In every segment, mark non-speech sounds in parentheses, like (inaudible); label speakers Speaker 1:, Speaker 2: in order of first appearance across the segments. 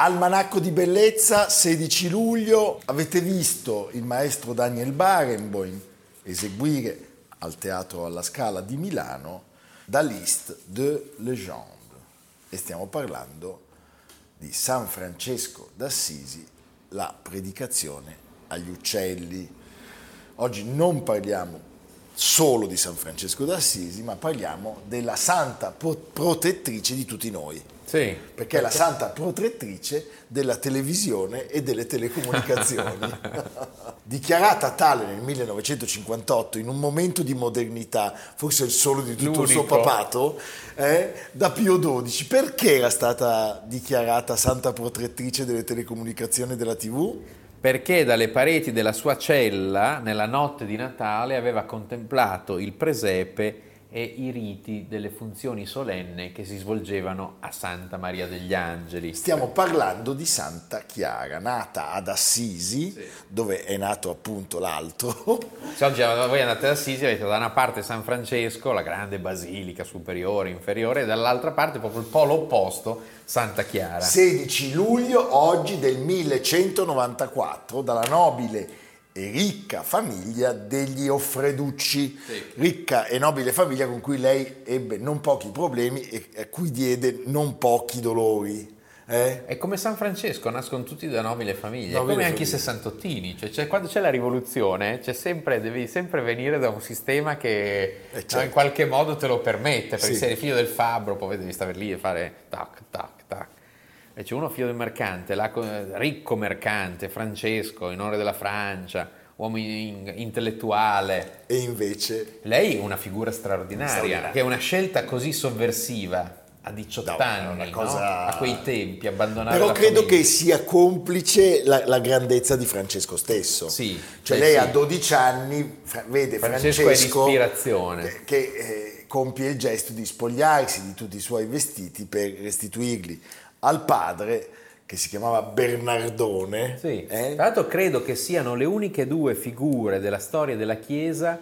Speaker 1: Almanacco di bellezza, 16 luglio, avete visto il maestro Daniel Barenboim eseguire al Teatro alla Scala di Milano da Liste de Legende e stiamo parlando di San Francesco d'Assisi, la predicazione agli uccelli. Oggi non parliamo solo di San Francesco d'Assisi, ma parliamo della santa protettrice di tutti noi.
Speaker 2: Sì,
Speaker 1: perché è la santa protettrice della televisione e delle telecomunicazioni. (laughs) Dichiarata tale nel 1958, in un momento di modernità, forse il solo di tutto L'unico. il suo papato, eh, da Pio XII. Perché era stata dichiarata santa protettrice delle telecomunicazioni e della TV?
Speaker 2: Perché dalle pareti della sua cella, nella notte di Natale, aveva contemplato il presepe e i riti delle funzioni solenni che si svolgevano a Santa Maria degli Angeli.
Speaker 1: Stiamo parlando di Santa Chiara, nata ad Assisi, sì. dove è nato appunto l'altro. (laughs)
Speaker 2: Se oggi voi andate ad Assisi avete da una parte San Francesco, la grande basilica superiore, inferiore, e dall'altra parte proprio il polo opposto, Santa Chiara.
Speaker 1: 16 luglio, oggi del 1194, dalla nobile e ricca famiglia degli Offreducci, sì. ricca e nobile famiglia con cui lei ebbe non pochi problemi e a cui diede non pochi dolori.
Speaker 2: Eh? È come San Francesco, nascono tutti da nobile famiglia, nobile come anche i sessantottini, cioè, cioè, quando c'è la rivoluzione sempre, devi sempre venire da un sistema che eh certo. no, in qualche modo te lo permette, perché sì. sei figlio del fabbro, poi devi stare lì e fare tac, tac, tac. E c'è uno figlio del mercante, ricco mercante, Francesco, in onore della Francia, uomo intellettuale.
Speaker 1: E invece...
Speaker 2: Lei è una figura straordinaria, straordinaria. che è una scelta così sovversiva a 18 no, anni, cosa... no? a quei tempi, abbandonare
Speaker 1: Però credo famiglia. che sia complice la, la, grandezza di Francesco stesso.
Speaker 2: Sì,
Speaker 1: cioè lei sì. a 12 anni vede Francesco,
Speaker 2: Francesco è l'ispirazione.
Speaker 1: che, che eh, compie il gesto di spogliarsi di tutti i suoi vestiti per restituirli al padre che si chiamava Bernardone.
Speaker 2: Sì. Eh? Tra l'altro credo che siano le uniche due figure della storia della Chiesa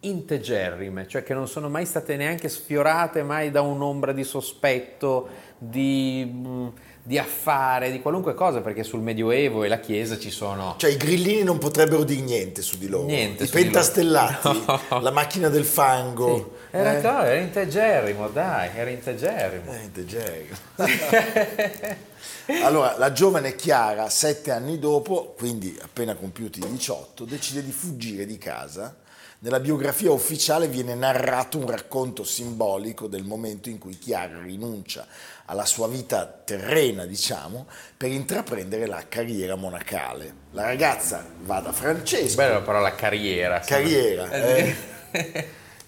Speaker 2: integerrime, cioè che non sono mai state neanche sfiorate mai da un'ombra di sospetto, di, mm, di affare, di qualunque cosa, perché sul Medioevo e la Chiesa ci sono...
Speaker 1: Cioè i grillini non potrebbero dire niente su di loro,
Speaker 2: niente
Speaker 1: i pentastellati, (laughs) no. la macchina del fango...
Speaker 2: Sì. Era, eh? no, era integerrimo, dai, era integerrimo.
Speaker 1: Eh, integerrimo. (laughs) allora, la giovane Chiara, sette anni dopo, quindi appena compiuti 18, decide di fuggire di casa nella biografia ufficiale viene narrato un racconto simbolico del momento in cui Chiara rinuncia alla sua vita terrena, diciamo, per intraprendere la carriera monacale. La ragazza va da Francesco.
Speaker 2: Bella la parola carriera.
Speaker 1: Carriera. Eh,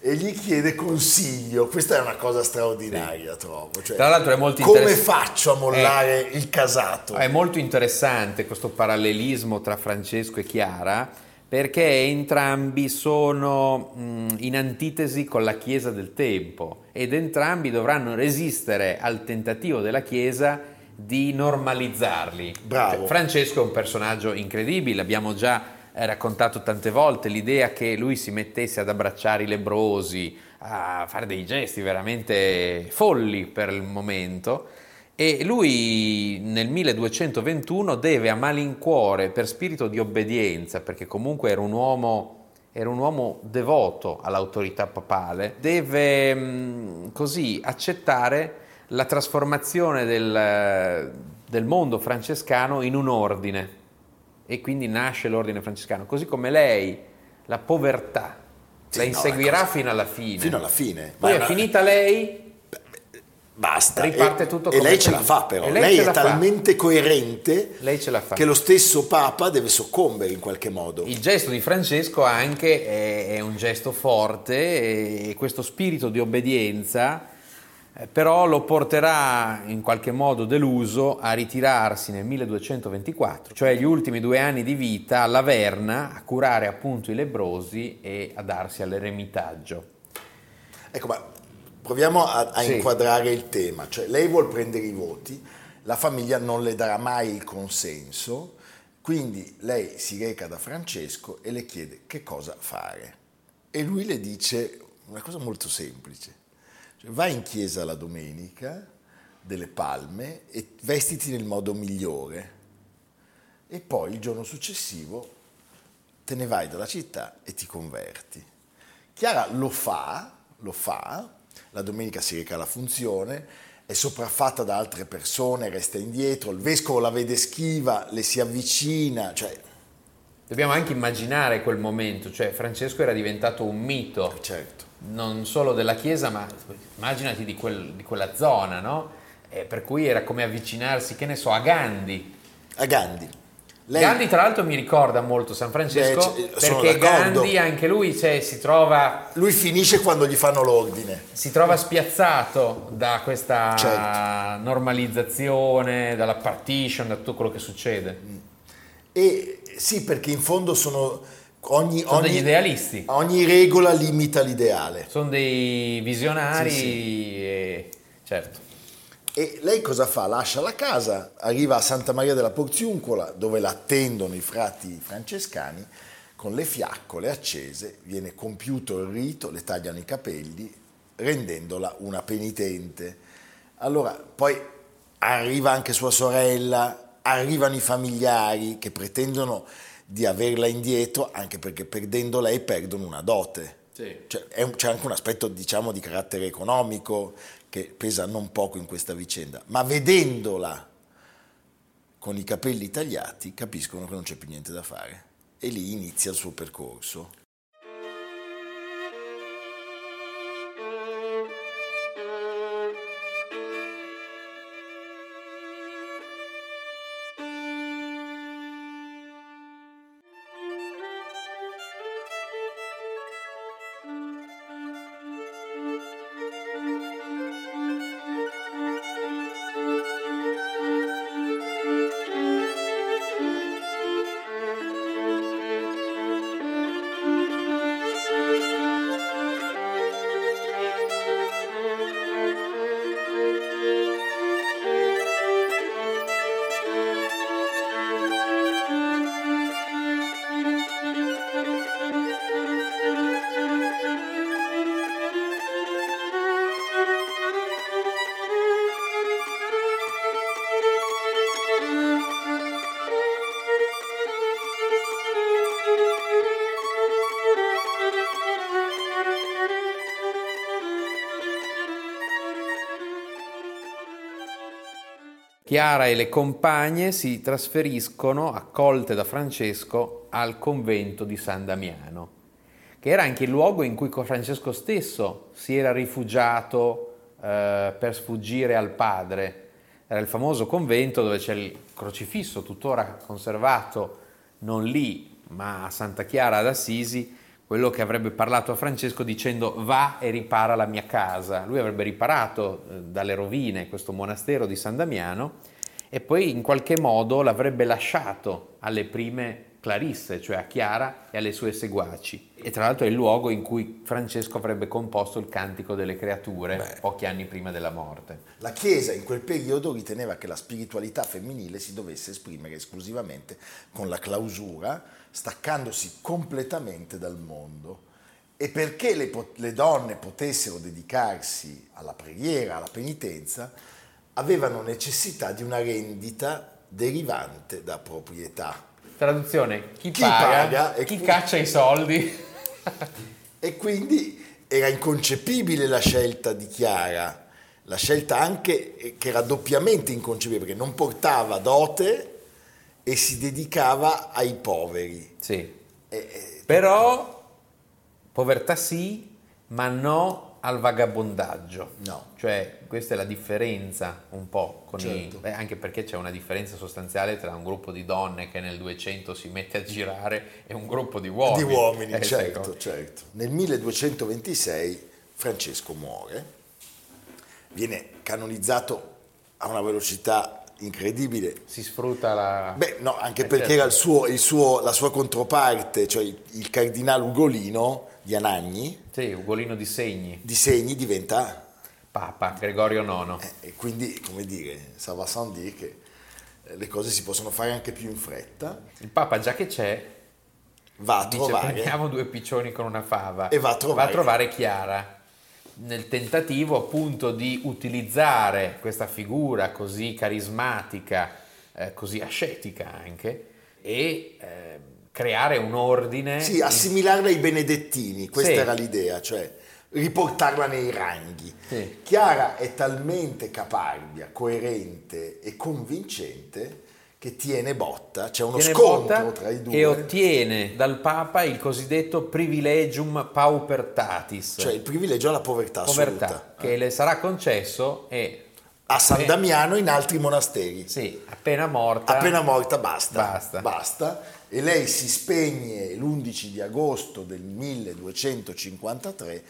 Speaker 1: e gli chiede consiglio. Questa è una cosa straordinaria, sì. trovo. Cioè,
Speaker 2: Tra l'altro è molto
Speaker 1: Come faccio a mollare è, il casato?
Speaker 2: È molto interessante questo parallelismo tra Francesco e Chiara perché entrambi sono in antitesi con la Chiesa del tempo ed entrambi dovranno resistere al tentativo della Chiesa di normalizzarli.
Speaker 1: Bravo.
Speaker 2: Francesco è un personaggio incredibile, abbiamo già eh, raccontato tante volte l'idea che lui si mettesse ad abbracciare i lebrosi, a fare dei gesti veramente folli per il momento E lui nel 1221 deve a malincuore, per spirito di obbedienza, perché comunque era un uomo, era un uomo devoto all'autorità papale, deve mh, così accettare la trasformazione del, del mondo francescano in un ordine e quindi nasce l'ordine francescano, così come lei la povertà sì, la inseguirà no, fino alla fine.
Speaker 1: Fino alla fine.
Speaker 2: Poi Ma è finita lei
Speaker 1: basta.
Speaker 2: Riparte tutto
Speaker 1: e, e lei ce la fa però, lei, lei è talmente fa. coerente che lo stesso Papa deve soccombere in qualche modo.
Speaker 2: Il gesto di Francesco anche è, è un gesto forte e questo spirito di obbedienza eh, però lo porterà in qualche modo deluso a ritirarsi nel 1224, cioè gli ultimi due anni di vita a Laverna, a curare appunto i lebrosi e a darsi all'eremitaggio.
Speaker 1: Ecco, ma proviamo a, a sì. inquadrare il tema, cioè lei vuole prendere i voti, la famiglia non le darà mai il consenso, quindi lei si reca da Francesco e le chiede che cosa fare. E lui le dice una cosa molto semplice cioè, vai in chiesa la domenica delle palme e vestiti nel modo migliore e poi il giorno successivo te ne vai dalla città e ti converti. Chiara lo fa, lo fa, la domenica si reca alla funzione, è sopraffatta da altre persone, resta indietro, il vescovo la vede schiva, le si avvicina, cioè...
Speaker 2: Dobbiamo anche immaginare quel momento, cioè Francesco era diventato un mito.
Speaker 1: Certo
Speaker 2: non solo della Chiesa, ma immaginati di, quel, di quella zona, no? Eh, per cui era come avvicinarsi, che ne so, a Gandhi.
Speaker 1: A Gandhi.
Speaker 2: Lei... Gandhi tra l'altro mi ricorda molto San Francesco Beh, perché Gandhi anche lui cioè, si trova...
Speaker 1: Lui finisce quando gli fanno l'ordine.
Speaker 2: Si trova spiazzato da questa certo. normalizzazione, dalla partition, da tutto quello che succede.
Speaker 1: E sì, perché in fondo sono Ogni,
Speaker 2: sono ogni, degli idealisti.
Speaker 1: Ogni regola limita l'ideale.
Speaker 2: Sono dei visionari, sì, sì. E... certo.
Speaker 1: E lei cosa fa? Lascia la casa, arriva a Santa Maria della Porziuncola, dove l'attendono i frati francescani, con le fiaccole accese, viene compiuto il rito, le tagliano i capelli, rendendola una penitente. Allora, poi arriva anche sua sorella, arrivano i familiari che pretendono di averla indietro, anche perché perdendo lei perdono una dote. Sì. Cioè, un, c'è anche un aspetto diciamo, di carattere economico che pesa non poco in questa vicenda, ma vedendola con i capelli tagliati capiscono che non c'è più niente da fare e lì inizia il suo percorso.
Speaker 2: Chiara e le compagne si trasferiscono, accolte da Francesco, al convento di San Damiano, che era anche il luogo in cui Francesco stesso si era rifugiato eh, per sfuggire al padre. Era il famoso convento dove c'è il crocifisso, tuttora conservato, non lì, ma a Santa Chiara ad Assisi, quello che avrebbe parlato a Francesco dicendo va e ripara la mia casa. Lui avrebbe riparato eh, dalle rovine questo monastero di San Damiano e poi in qualche modo l'avrebbe lasciato alle prime Clarisse, cioè a Chiara e alle sue seguaci. E tra l'altro è il luogo in cui Francesco avrebbe composto il Cantico delle Creature Beh. pochi anni prima della morte.
Speaker 1: La Chiesa in quel periodo riteneva che la spiritualità femminile si dovesse esprimere esclusivamente con la clausura, staccandosi completamente dal mondo. E perché le, le donne potessero dedicarsi alla preghiera, alla penitenza, avevano necessità di una rendita derivante da proprietà.
Speaker 2: Traduzione, chi, chi paga, paga e chi qui... caccia i soldi.
Speaker 1: e quindi era inconcepibile la scelta di Chiara, la scelta anche eh, che era doppiamente inconcepibile perché non portava dote e si dedicava ai poveri.
Speaker 2: Sì. E, e... Però povertà sì, ma no al vagabondaggio.
Speaker 1: No.
Speaker 2: Cioè, questa è la differenza un po' con certo. i... Beh, anche perché c'è una differenza sostanziale tra un gruppo di donne che nel 200 si mette a girare e un gruppo di uomini.
Speaker 1: Di uomini, eh, certo, ecco. certo. Nel 1226 Francesco muore, viene canonizzato a una velocità incredibile.
Speaker 2: Si sfrutta la...
Speaker 1: Beh, no, anche eh, perché certo. era il suo, il suo, la sua controparte, cioè il, il cardinale Ugolino di Anagni.
Speaker 2: Sì, Ugolino di Segni.
Speaker 1: Di Segni diventa...
Speaker 2: Papa, Gregorio IX.
Speaker 1: Eh, e quindi, come dire, ça va sans dire che eh, le cose si possono fare anche più in fretta.
Speaker 2: Il Papa, già che c'è,
Speaker 1: va a dice, trovare...
Speaker 2: prendiamo due piccioni con una fava.
Speaker 1: E va a trovare,
Speaker 2: va a trovare Chiara nel tentativo appunto di utilizzare questa figura così carismatica, eh, così ascetica anche, e eh, creare un ordine.
Speaker 1: Sì, assimilarla ai benedettini, questa sì. era l'idea, cioè riportarla nei ranghi. Sì. Chiara è talmente caparbia, coerente e convincente che tiene botta, c'è uno tiene scontro tra i due.
Speaker 2: E ottiene dal Papa il cosiddetto privilegium paupertatis.
Speaker 1: Cioè il privilegio alla povertà, povertà assoluta.
Speaker 2: Che eh. le sarà concesso e
Speaker 1: a San Damiano in altri monasteri.
Speaker 2: Sì, appena morta.
Speaker 1: Appena morta basta. Basta. basta. E lei si spegne l'11 di agosto del 1253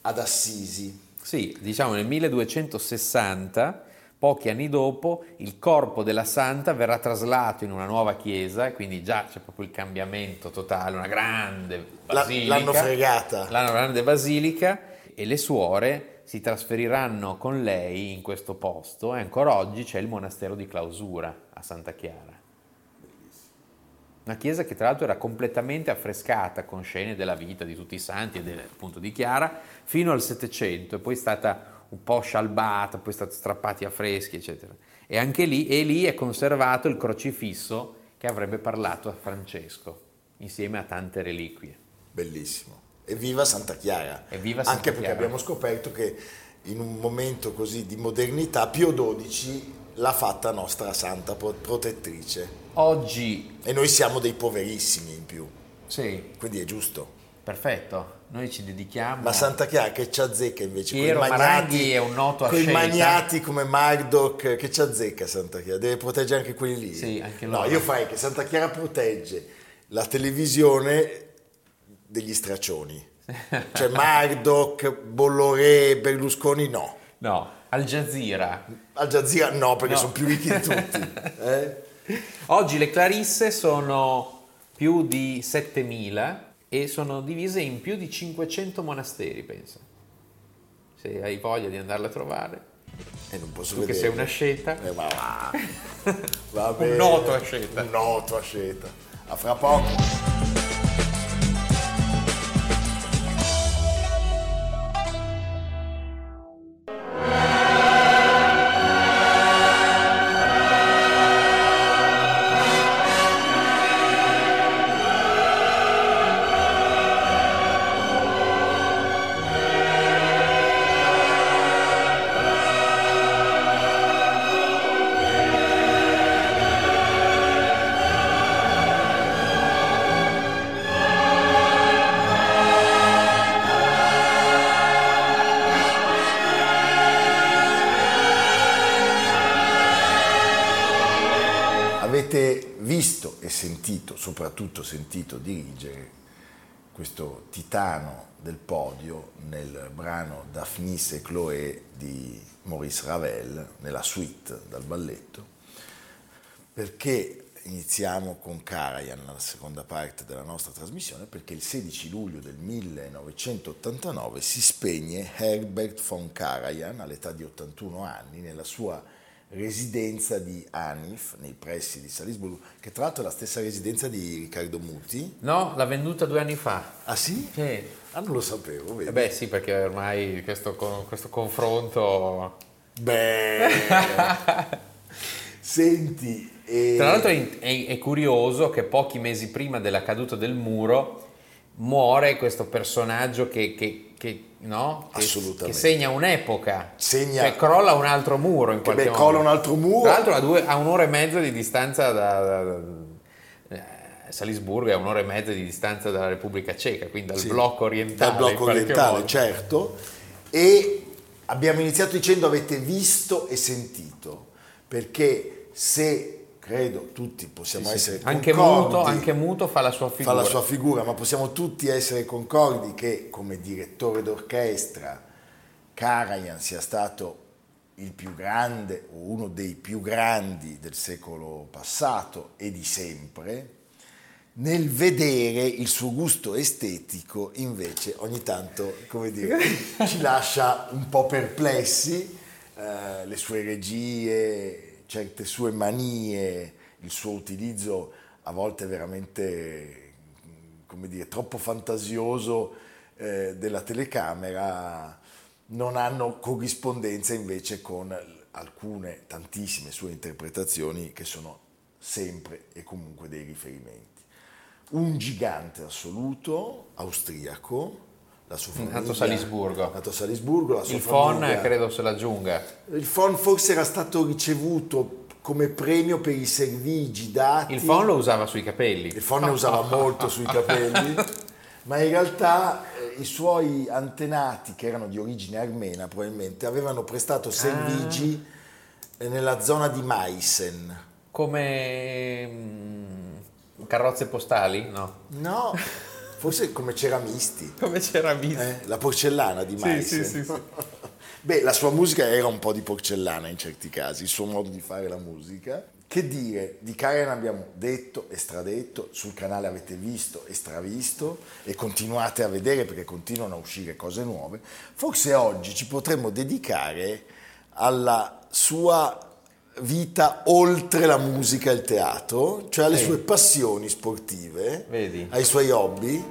Speaker 1: ad Assisi.
Speaker 2: Sì, diciamo nel 1260 Pochi anni dopo il corpo della santa verrà traslato in una nuova chiesa, quindi già c'è proprio il cambiamento totale, una grande basilica.
Speaker 1: L'hanno fregata.
Speaker 2: L'hanno grande basilica e le suore si trasferiranno con lei in questo posto e ancora oggi c'è il monastero di clausura a Santa Chiara. Una chiesa che tra l'altro era completamente affrescata con scene della vita di tutti i santi e del, appunto di Chiara fino al Settecento e poi è stata un po' scialbata, poi stati strappati a freschi, eccetera. E anche lì, e lì è conservato il crocifisso che avrebbe parlato a Francesco, insieme a tante reliquie.
Speaker 1: Bellissimo. Evviva Santa Chiara.
Speaker 2: Evviva Santa
Speaker 1: Anche perché abbiamo scoperto che in un momento così di modernità Pio XII l'ha fatta nostra santa protettrice.
Speaker 2: Oggi...
Speaker 1: E noi siamo dei poverissimi in più.
Speaker 2: Sì.
Speaker 1: Quindi è giusto.
Speaker 2: Perfetto noi ci dedichiamo.
Speaker 1: Ma Santa Chiara che ci azzecca invece?
Speaker 2: Piero magnati, è un noto a
Speaker 1: Quei magnati come Marduk che ci azzecca Santa Chiara, deve proteggere anche quelli lì.
Speaker 2: Sì, anche loro.
Speaker 1: No, io farei che Santa Chiara protegge la televisione degli straccioni. (laughs) cioè Marduk, Bolloré, Berlusconi no.
Speaker 2: No, Al Jazeera.
Speaker 1: Al Jazeera no, perché no. sono più ricchi di tutti. (laughs) Eh?
Speaker 2: Oggi le Clarisse sono più di 7000 e sono divise in più di 500 monasteri, pensa. Se hai voglia di andarle a trovare.
Speaker 1: E non posso
Speaker 2: tu
Speaker 1: vedere.
Speaker 2: che sei una sceta.
Speaker 1: Eh, ma va. (laughs)
Speaker 2: va bene. Un noto asceta.
Speaker 1: Un noto asceta. A fra poco. Soprattutto sentito dirigere questo titano del podio nel brano Daphnis e Chloé di Maurice Ravel, nella suite dal balletto, perché iniziamo con Karajan, la seconda parte della nostra trasmissione, perché il 16 luglio del 1989 si spegne Herbert von Karajan all'età di 81 anni nella sua residenza di Anif nei pressi di Salisburgo, che tra l'altro è la stessa residenza di Riccardo Muti.
Speaker 2: No, l'ha venduta due anni fa.
Speaker 1: Ah sì?
Speaker 2: Sì.
Speaker 1: Ah, non lo sapevo, vedi?
Speaker 2: Eh beh sì, perché ormai questo, questo confronto
Speaker 1: Beh, (laughs) senti...
Speaker 2: E... Tra l'altro è, è, è curioso che pochi mesi prima della caduta del muro muore questo personaggio che, che, che, no? che, segna un'epoca, segna... Cioè, crolla un altro muro in qualche beh, modo.
Speaker 1: crolla un altro muro.
Speaker 2: Tra l'altro a, due, a un'ora e mezza di distanza da, da, da eh, Salisburgo è a un'ora e mezza di distanza dalla Repubblica Ceca, quindi dal sì, blocco orientale.
Speaker 1: Dal blocco orientale, modo. certo. E abbiamo iniziato dicendo avete visto e sentito, perché se credo tutti possiamo sì, essere
Speaker 2: anche muto, anche muto fa la sua figura.
Speaker 1: Fa la sua figura, ma possiamo tutti essere concordi che come direttore d'orchestra Karajan sia stato il più grande o uno dei più grandi del secolo passato e di sempre, nel vedere il suo gusto estetico invece ogni tanto, come dire, (laughs) ci lascia un po' perplessi, eh, le sue regie, certe sue manie, il suo utilizzo a volte veramente, come dire, troppo fantasioso eh, della telecamera, non hanno corrispondenza invece con alcune, tantissime sue interpretazioni che sono sempre e comunque dei riferimenti. Un gigante assoluto, austriaco,
Speaker 2: la sua famiglia. Nato Salisburgo.
Speaker 1: Nato Salisburgo, la sua
Speaker 2: Il
Speaker 1: famiglia.
Speaker 2: FON credo se l'aggiunga.
Speaker 1: Il FON forse era stato ricevuto come premio per i servigi dati.
Speaker 2: Il FON lo usava sui capelli.
Speaker 1: Il FON ne usava molto sui capelli, (laughs) ma in realtà eh, i suoi antenati, che erano di origine armena probabilmente, avevano prestato servigi ah. nella zona di Meissen.
Speaker 2: Come mm, Carrozze postali? No.
Speaker 1: No, (laughs) forse come ceramisti.
Speaker 2: come ceramisti.
Speaker 1: Eh, la porcellana di Meissen.
Speaker 2: Sì, sì, sì, (laughs)
Speaker 1: Beh, la sua musica era un po' di porcellana in certi casi, il suo modo di fare la musica. Che dire, di Karen abbiamo detto e stradetto, sul canale avete visto e stravisto e continuate a vedere perché continuano a uscire cose nuove. Forse oggi ci potremmo dedicare alla sua vita oltre la musica e il teatro, cioè alle Ehi. sue passioni sportive,
Speaker 2: Vedi.
Speaker 1: ai suoi hobby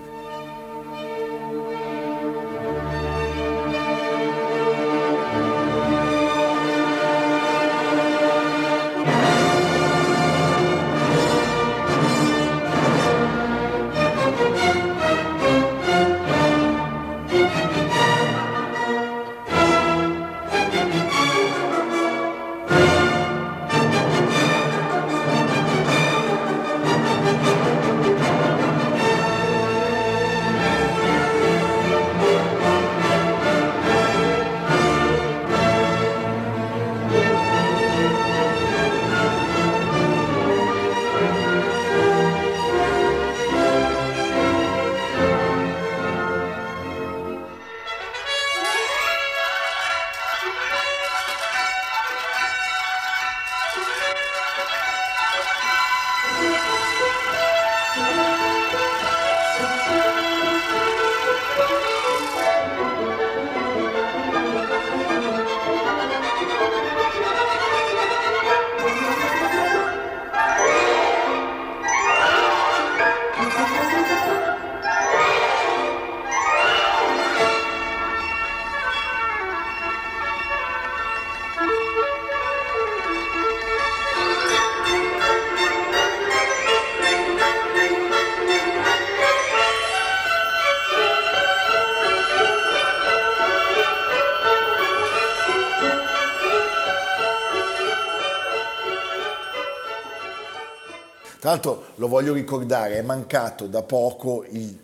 Speaker 1: Tra l'altro lo voglio ricordare, è mancato da poco il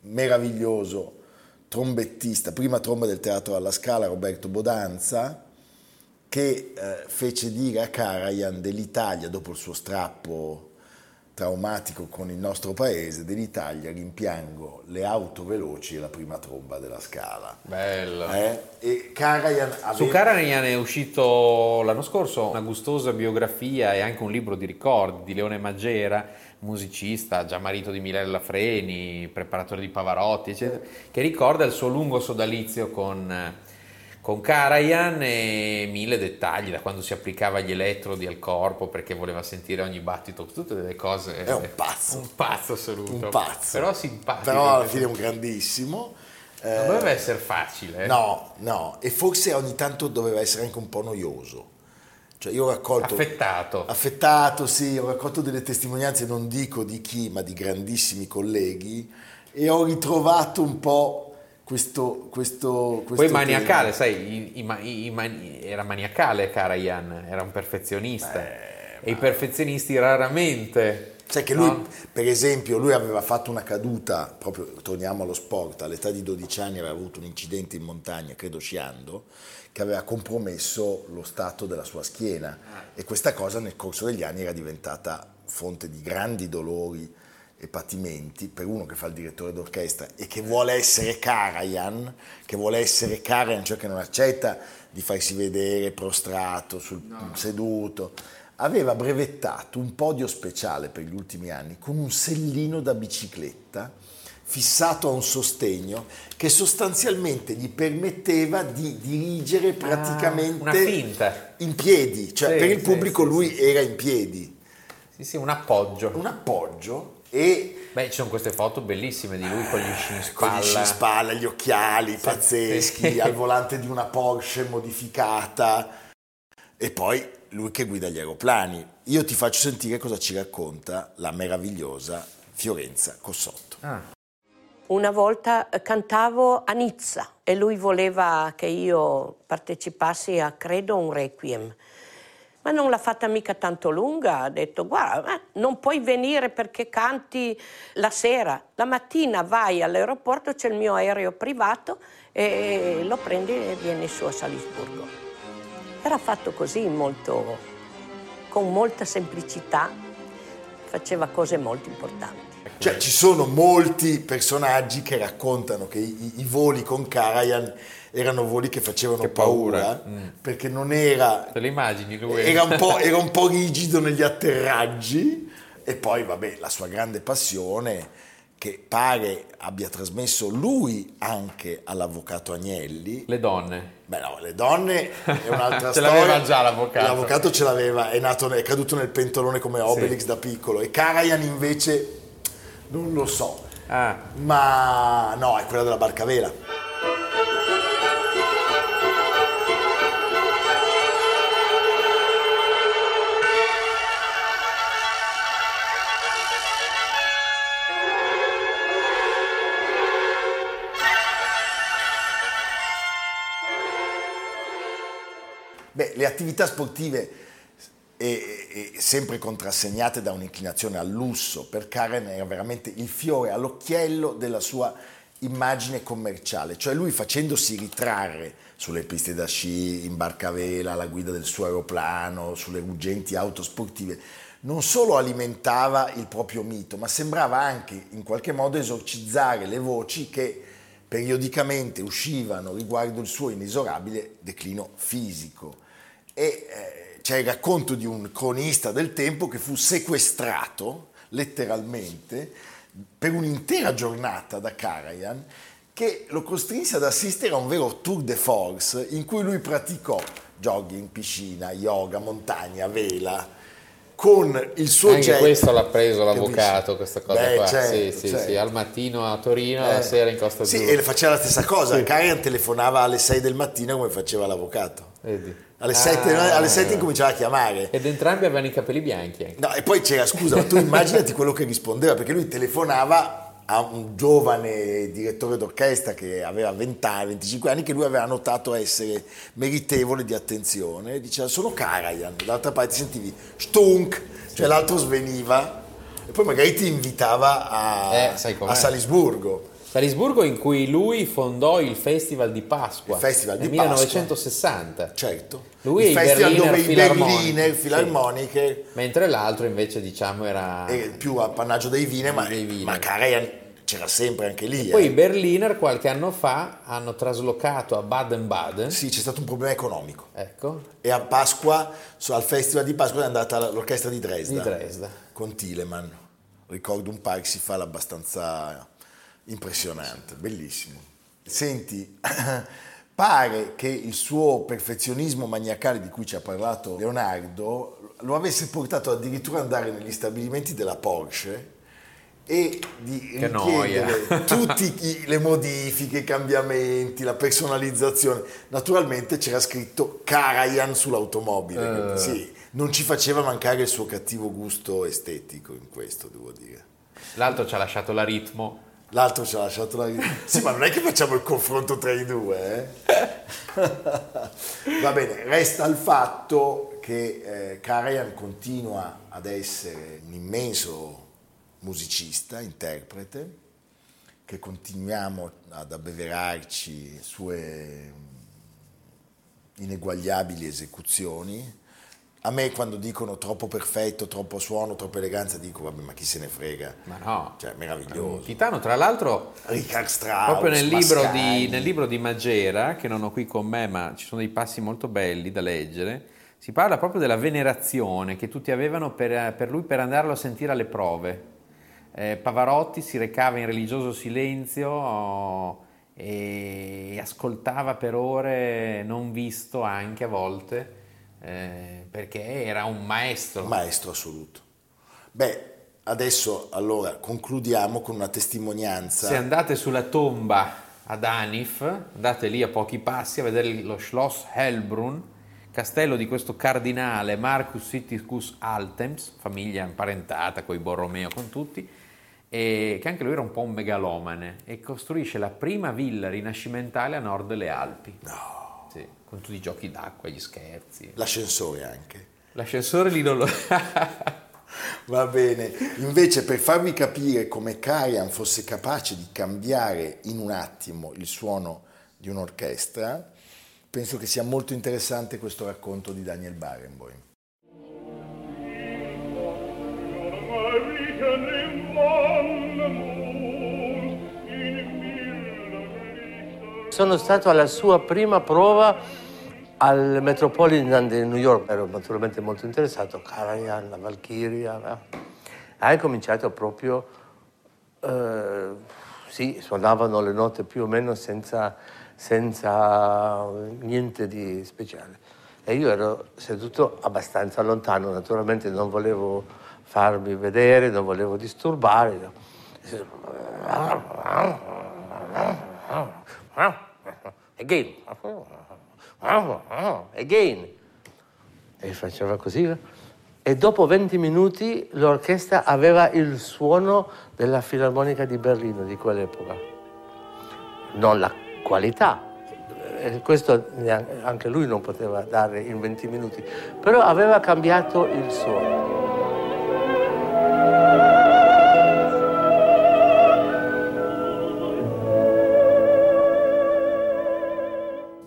Speaker 1: meraviglioso trombettista, prima tromba del Teatro alla Scala, Roberto Bodanza, che eh, fece dire a Karajan dell'Italia, dopo il suo strappo traumatico con il nostro paese, dell'Italia rimpiango le auto veloci e la prima tromba della scala.
Speaker 2: Bello.
Speaker 1: Eh? E Karajan aveva...
Speaker 2: Su Karajan è uscito l'anno scorso una gustosa biografia e anche un libro di ricordi di Leone Maggera, musicista, già marito di Mirella Freni, preparatore di Pavarotti, eccetera, che ricorda il suo lungo sodalizio con con Karajan e mille dettagli, da quando si applicava gli elettrodi al corpo perché voleva sentire ogni battito, tutte delle cose.
Speaker 1: È un pazzo.
Speaker 2: Un pazzo assoluto.
Speaker 1: Un pazzo.
Speaker 2: Però simpatico.
Speaker 1: Però alla fine è un grandissimo.
Speaker 2: Non doveva essere facile.
Speaker 1: No, no, e forse ogni tanto doveva essere anche un po' noioso. Cioè io ho raccolto...
Speaker 2: Affettato.
Speaker 1: Affettato, sì, ho raccolto delle testimonianze, non dico di chi, ma di grandissimi colleghi e ho ritrovato un po' questo... questo, questo
Speaker 2: Poi maniacale, tema. sai, i, i, i, era maniacale Karajan, era un perfezionista. Beh, e i perfezionisti raramente
Speaker 1: Sai che lui, no. per esempio, lui aveva fatto una caduta, proprio torniamo allo sport, all'età di 12 anni aveva avuto un incidente in montagna, credo sciando, che aveva compromesso lo stato della sua schiena ah. e questa cosa nel corso degli anni era diventata fonte di grandi dolori e patimenti per uno che fa il direttore d'orchestra e che vuole essere Karajan, che vuole essere Karajan, cioè che non accetta di farsi vedere prostrato, sul, no. seduto aveva brevettato un podio speciale per gli ultimi anni con un sellino da bicicletta fissato a un sostegno che sostanzialmente gli permetteva di dirigere ah, praticamente
Speaker 2: ah,
Speaker 1: in piedi, cioè sì, per il pubblico sì, lui sì. era in piedi.
Speaker 2: Sì, sì, un appoggio.
Speaker 1: Un appoggio e...
Speaker 2: Beh, ci sono queste foto bellissime di lui con gli sci in spalla.
Speaker 1: Con gli sci in spalla, gli occhiali pazzeschi, al volante di una Porsche modificata e poi lui che guida gli aeroplani. Io ti faccio sentire cosa ci racconta la meravigliosa Fiorenza Cossotto. Ah.
Speaker 3: Una volta cantavo a Nizza e lui voleva che io partecipassi a credo un requiem. Ma non l'ha fatta mica tanto lunga, ha detto guarda, non puoi venire perché canti la sera, la mattina vai all'aeroporto, c'è il mio aereo privato e lo prendi e vieni su a Salisburgo. Era fatto così, molto, con molta semplicità, faceva cose molto importanti.
Speaker 1: Cioè ci sono molti personaggi che raccontano che i, i voli con Karajan erano voli che facevano che paura, paura mm. perché non era...
Speaker 2: Te le immagini lui?
Speaker 1: Era un, (laughs) era un po' rigido negli atterraggi e poi vabbè la sua grande passione che pare abbia trasmesso lui anche all'avvocato Agnelli.
Speaker 2: Le donne.
Speaker 1: Beh no, le donne è un'altra (laughs)
Speaker 2: ce
Speaker 1: storia.
Speaker 2: Ce l'aveva già l'avvocato.
Speaker 1: L'avvocato ce l'aveva, è, nato, è caduto nel pentolone come Obelix sì. da piccolo e Karajan invece non lo so. Ah. Ma no, è quella della barca Beh, le attività sportive e, e, sempre contrassegnate da un'inclinazione al lusso, per Karen era veramente il fiore all'occhiello della sua immagine commerciale, cioè lui facendosi ritrarre sulle piste da sci, in barcavela, alla guida del suo aeroplano, sulle ruggenti auto sportive, non solo alimentava il proprio mito, ma sembrava anche in qualche modo esorcizzare le voci che periodicamente uscivano riguardo il suo inesorabile declino fisico. E eh, c'è il racconto di un cronista del tempo che fu sequestrato letteralmente per un'intera giornata da Karajan che lo costrinse ad assistere a un vero tour de force in cui lui praticò jogging, piscina, yoga, montagna, vela, con il suo
Speaker 2: Anche
Speaker 1: jet.
Speaker 2: questo l'ha preso l'avvocato, questa cosa Beh, qua. Certo, sì, sì, certo. sì, al mattino a Torino, eh, la sera in Costa
Speaker 1: Azzurra. Sì, e faceva la stessa cosa. Sì. Karian telefonava alle 6 del mattino come faceva l'avvocato. Vedi. Alle, 7, ah, alle 7 incominciava a chiamare.
Speaker 2: Ed entrambi avevano i capelli bianchi. Anche.
Speaker 1: No, e poi c'era, scusa, ma tu (laughs) immaginati quello che rispondeva, perché lui telefonava a un giovane direttore d'orchestra che aveva 20 anni, 25 anni, che lui aveva notato essere meritevole di attenzione. Diceva, sono Karajan, dall'altra parte sentivi stunk, cioè l'altro sveniva e poi magari ti invitava a, eh, a Salisburgo.
Speaker 2: Salisburgo in cui lui fondò il Festival di Pasqua
Speaker 1: il Festival
Speaker 2: nel
Speaker 1: di
Speaker 2: 1960.
Speaker 1: Pasqua. Certo.
Speaker 2: Lui il festival dove i
Speaker 1: Berliner filarmoniche.
Speaker 2: Sì. Mentre l'altro invece diciamo era...
Speaker 1: più appannaggio dei Wiener, ma, dei Wiener. ma Karajan c'era sempre anche lì.
Speaker 2: E poi eh. i Berliner qualche anno fa hanno traslocato a Baden-Baden.
Speaker 1: Sì, c'è stato un problema economico.
Speaker 2: Ecco.
Speaker 1: E a Pasqua, al Festival di Pasqua è andata l'orchestra di Dresda.
Speaker 2: Di Dresda.
Speaker 1: Con Thielemann. Ricordo un Parsifal abbastanza impressionante, bellissimo. Senti, (coughs) pare che il suo perfezionismo maniacale di cui ci ha parlato Leonardo lo avesse portato addirittura ad andare negli stabilimenti della Porsche e di che richiedere (laughs) tutte (laughs) le modifiche, i cambiamenti, la personalizzazione. Naturalmente c'era scritto Karajan sull'automobile, uh. sì, non ci faceva mancare il suo cattivo gusto estetico in questo, devo dire.
Speaker 2: L'altro ci ha lasciato la ritmo.
Speaker 1: L'altro ci ha lasciato la. Sì, ma non è che facciamo il confronto tra i due, eh? Va bene, resta il fatto che eh, Karajan continua ad essere un immenso musicista, interprete, che continuiamo ad abbeverarci sue ineguagliabili esecuzioni. A me quando dicono troppo perfetto, troppo suono, troppa eleganza, dico vabbè ma chi se ne frega.
Speaker 2: Ma no.
Speaker 1: Cioè, meraviglioso.
Speaker 2: Titano, tra l'altro,
Speaker 1: Richard Strauss,
Speaker 2: proprio nel libro, di, nel libro, di, Magera, che non ho qui con me, ma ci sono dei passi molto belli da leggere, si parla proprio della venerazione che tutti avevano per, per lui per andarlo a sentire alle prove eh, Pavarotti si recava in religioso silenzio oh, e ascoltava per ore, non visto anche a volte, eh, perché era un maestro.
Speaker 1: Maestro assoluto. Beh, adesso allora concludiamo con una testimonianza.
Speaker 2: Se andate sulla tomba ad Anif, andate lì a pochi passi a vedere lo Schloss Hellbrunn, castello di questo cardinale Marcus Sitticus Altems, famiglia imparentata con i Borromeo, con tutti, e che anche lui era un po' un megalomane e costruisce la prima villa rinascimentale a nord delle Alpi.
Speaker 1: No.
Speaker 2: Sì, con tutti i giochi d'acqua, gli scherzi.
Speaker 1: L'ascensore anche.
Speaker 2: L'ascensore lì non lo... (laughs)
Speaker 1: Va bene, invece per farvi capire come Karian fosse capace di cambiare in un attimo il suono di un'orchestra, penso che sia molto interessante questo racconto di Daniel Barenboim.
Speaker 4: Sono stato alla sua prima prova al Metropolitan di New York, ero naturalmente molto interessato, Karajan, la Valkyria. Eh. Ha cominciato proprio, eh, sì, suonavano le note più o meno senza, senza niente di speciale. E io ero seduto abbastanza lontano, naturalmente non volevo farmi vedere, non volevo disturbare. Again. Again. E faceva così. E dopo 20 minuti l'orchestra aveva il suono della filarmonica di Berlino di quell'epoca. Non la qualità, questo anche lui non poteva dare in 20 minuti, però aveva cambiato il suono.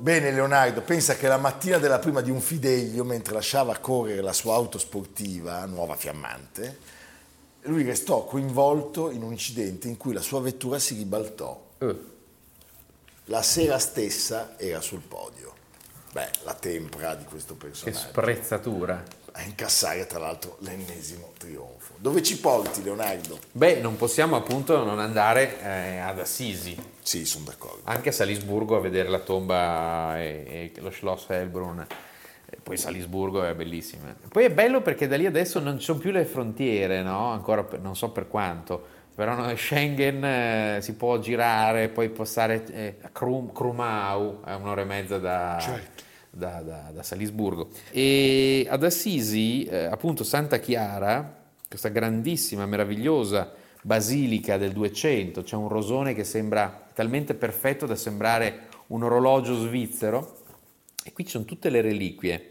Speaker 1: Bene Leonardo, pensa che la mattina della prima di un fideglio, mentre lasciava correre la sua auto sportiva, nuova fiammante, lui restò coinvolto in un incidente in cui la sua vettura si ribaltò. Uh. La sera stessa era sul podio. Beh, la tempra di questo personaggio.
Speaker 2: Che sprezzatura
Speaker 1: a incassare tra l'altro l'ennesimo trionfo. Dove ci porti Leonardo?
Speaker 2: Beh, non possiamo appunto non andare eh, ad Assisi.
Speaker 1: Sì, sono d'accordo.
Speaker 2: Anche a Salisburgo a vedere la tomba e, e lo Schloss Helbrunn. poi Salisburgo è bellissima. Poi è bello perché da lì adesso non ci sono più le frontiere, no? Ancora per, non so per quanto. Però Schengen eh, si può girare, poi passare eh, a Krum, Krumau, è un'ora e mezza da,
Speaker 1: certo
Speaker 2: da, da, da Salisburgo. E ad Assisi, eh, appunto, Santa Chiara, questa grandissima, meravigliosa basilica del 200, c'è un rosone che sembra talmente perfetto da sembrare un orologio svizzero. E qui ci sono tutte le reliquie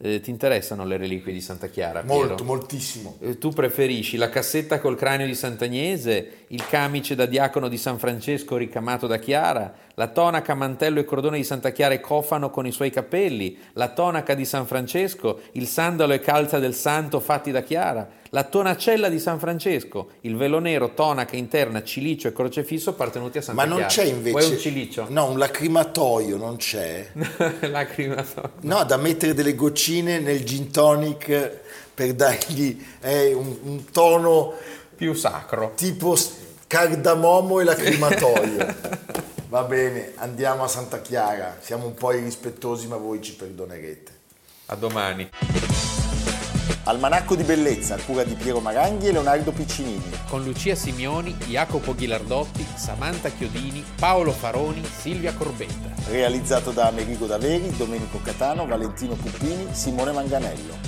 Speaker 2: eh, ti interessano le reliquie di Santa Chiara?
Speaker 1: Molto,
Speaker 2: Piero?
Speaker 1: moltissimo.
Speaker 2: Eh, tu preferisci la cassetta col cranio di Sant'Agnese, il camice da diacono di San Francesco ricamato da Chiara, la tonaca, mantello e cordone di Santa Chiara e cofano con i suoi capelli, la tonaca di San Francesco, il sandalo e calza del santo fatti da Chiara, la tonacella di San Francesco, il velo nero, tonaca interna, cilicio e crocefisso appartenuti a Santa
Speaker 1: Chiara. Ma non
Speaker 2: Chiara.
Speaker 1: c'è invece...
Speaker 2: Vuoi un cilicio?
Speaker 1: No, un lacrimatoio non c'è. (laughs)
Speaker 2: lacrimatoio.
Speaker 1: No, da mettere delle goccine nel gin tonic per dargli eh, un, un, tono...
Speaker 2: Più sacro.
Speaker 1: Tipo cardamomo e lacrimatoio. (laughs) Va bene, andiamo a Santa Chiara. Siamo un po' irrispettosi, ma voi ci perdonerete.
Speaker 2: A domani.
Speaker 1: Almanacco di bellezza a cura di Piero Maranghi e Leonardo Piccinini.
Speaker 2: Con Lucia Simioni, Jacopo Ghilardotti, Samantha Chiodini, Paolo Faroni, Silvia Corbetta.
Speaker 1: Realizzato da Amerigo Daveri, Domenico Catano, Valentino Puppini, Simone Manganello.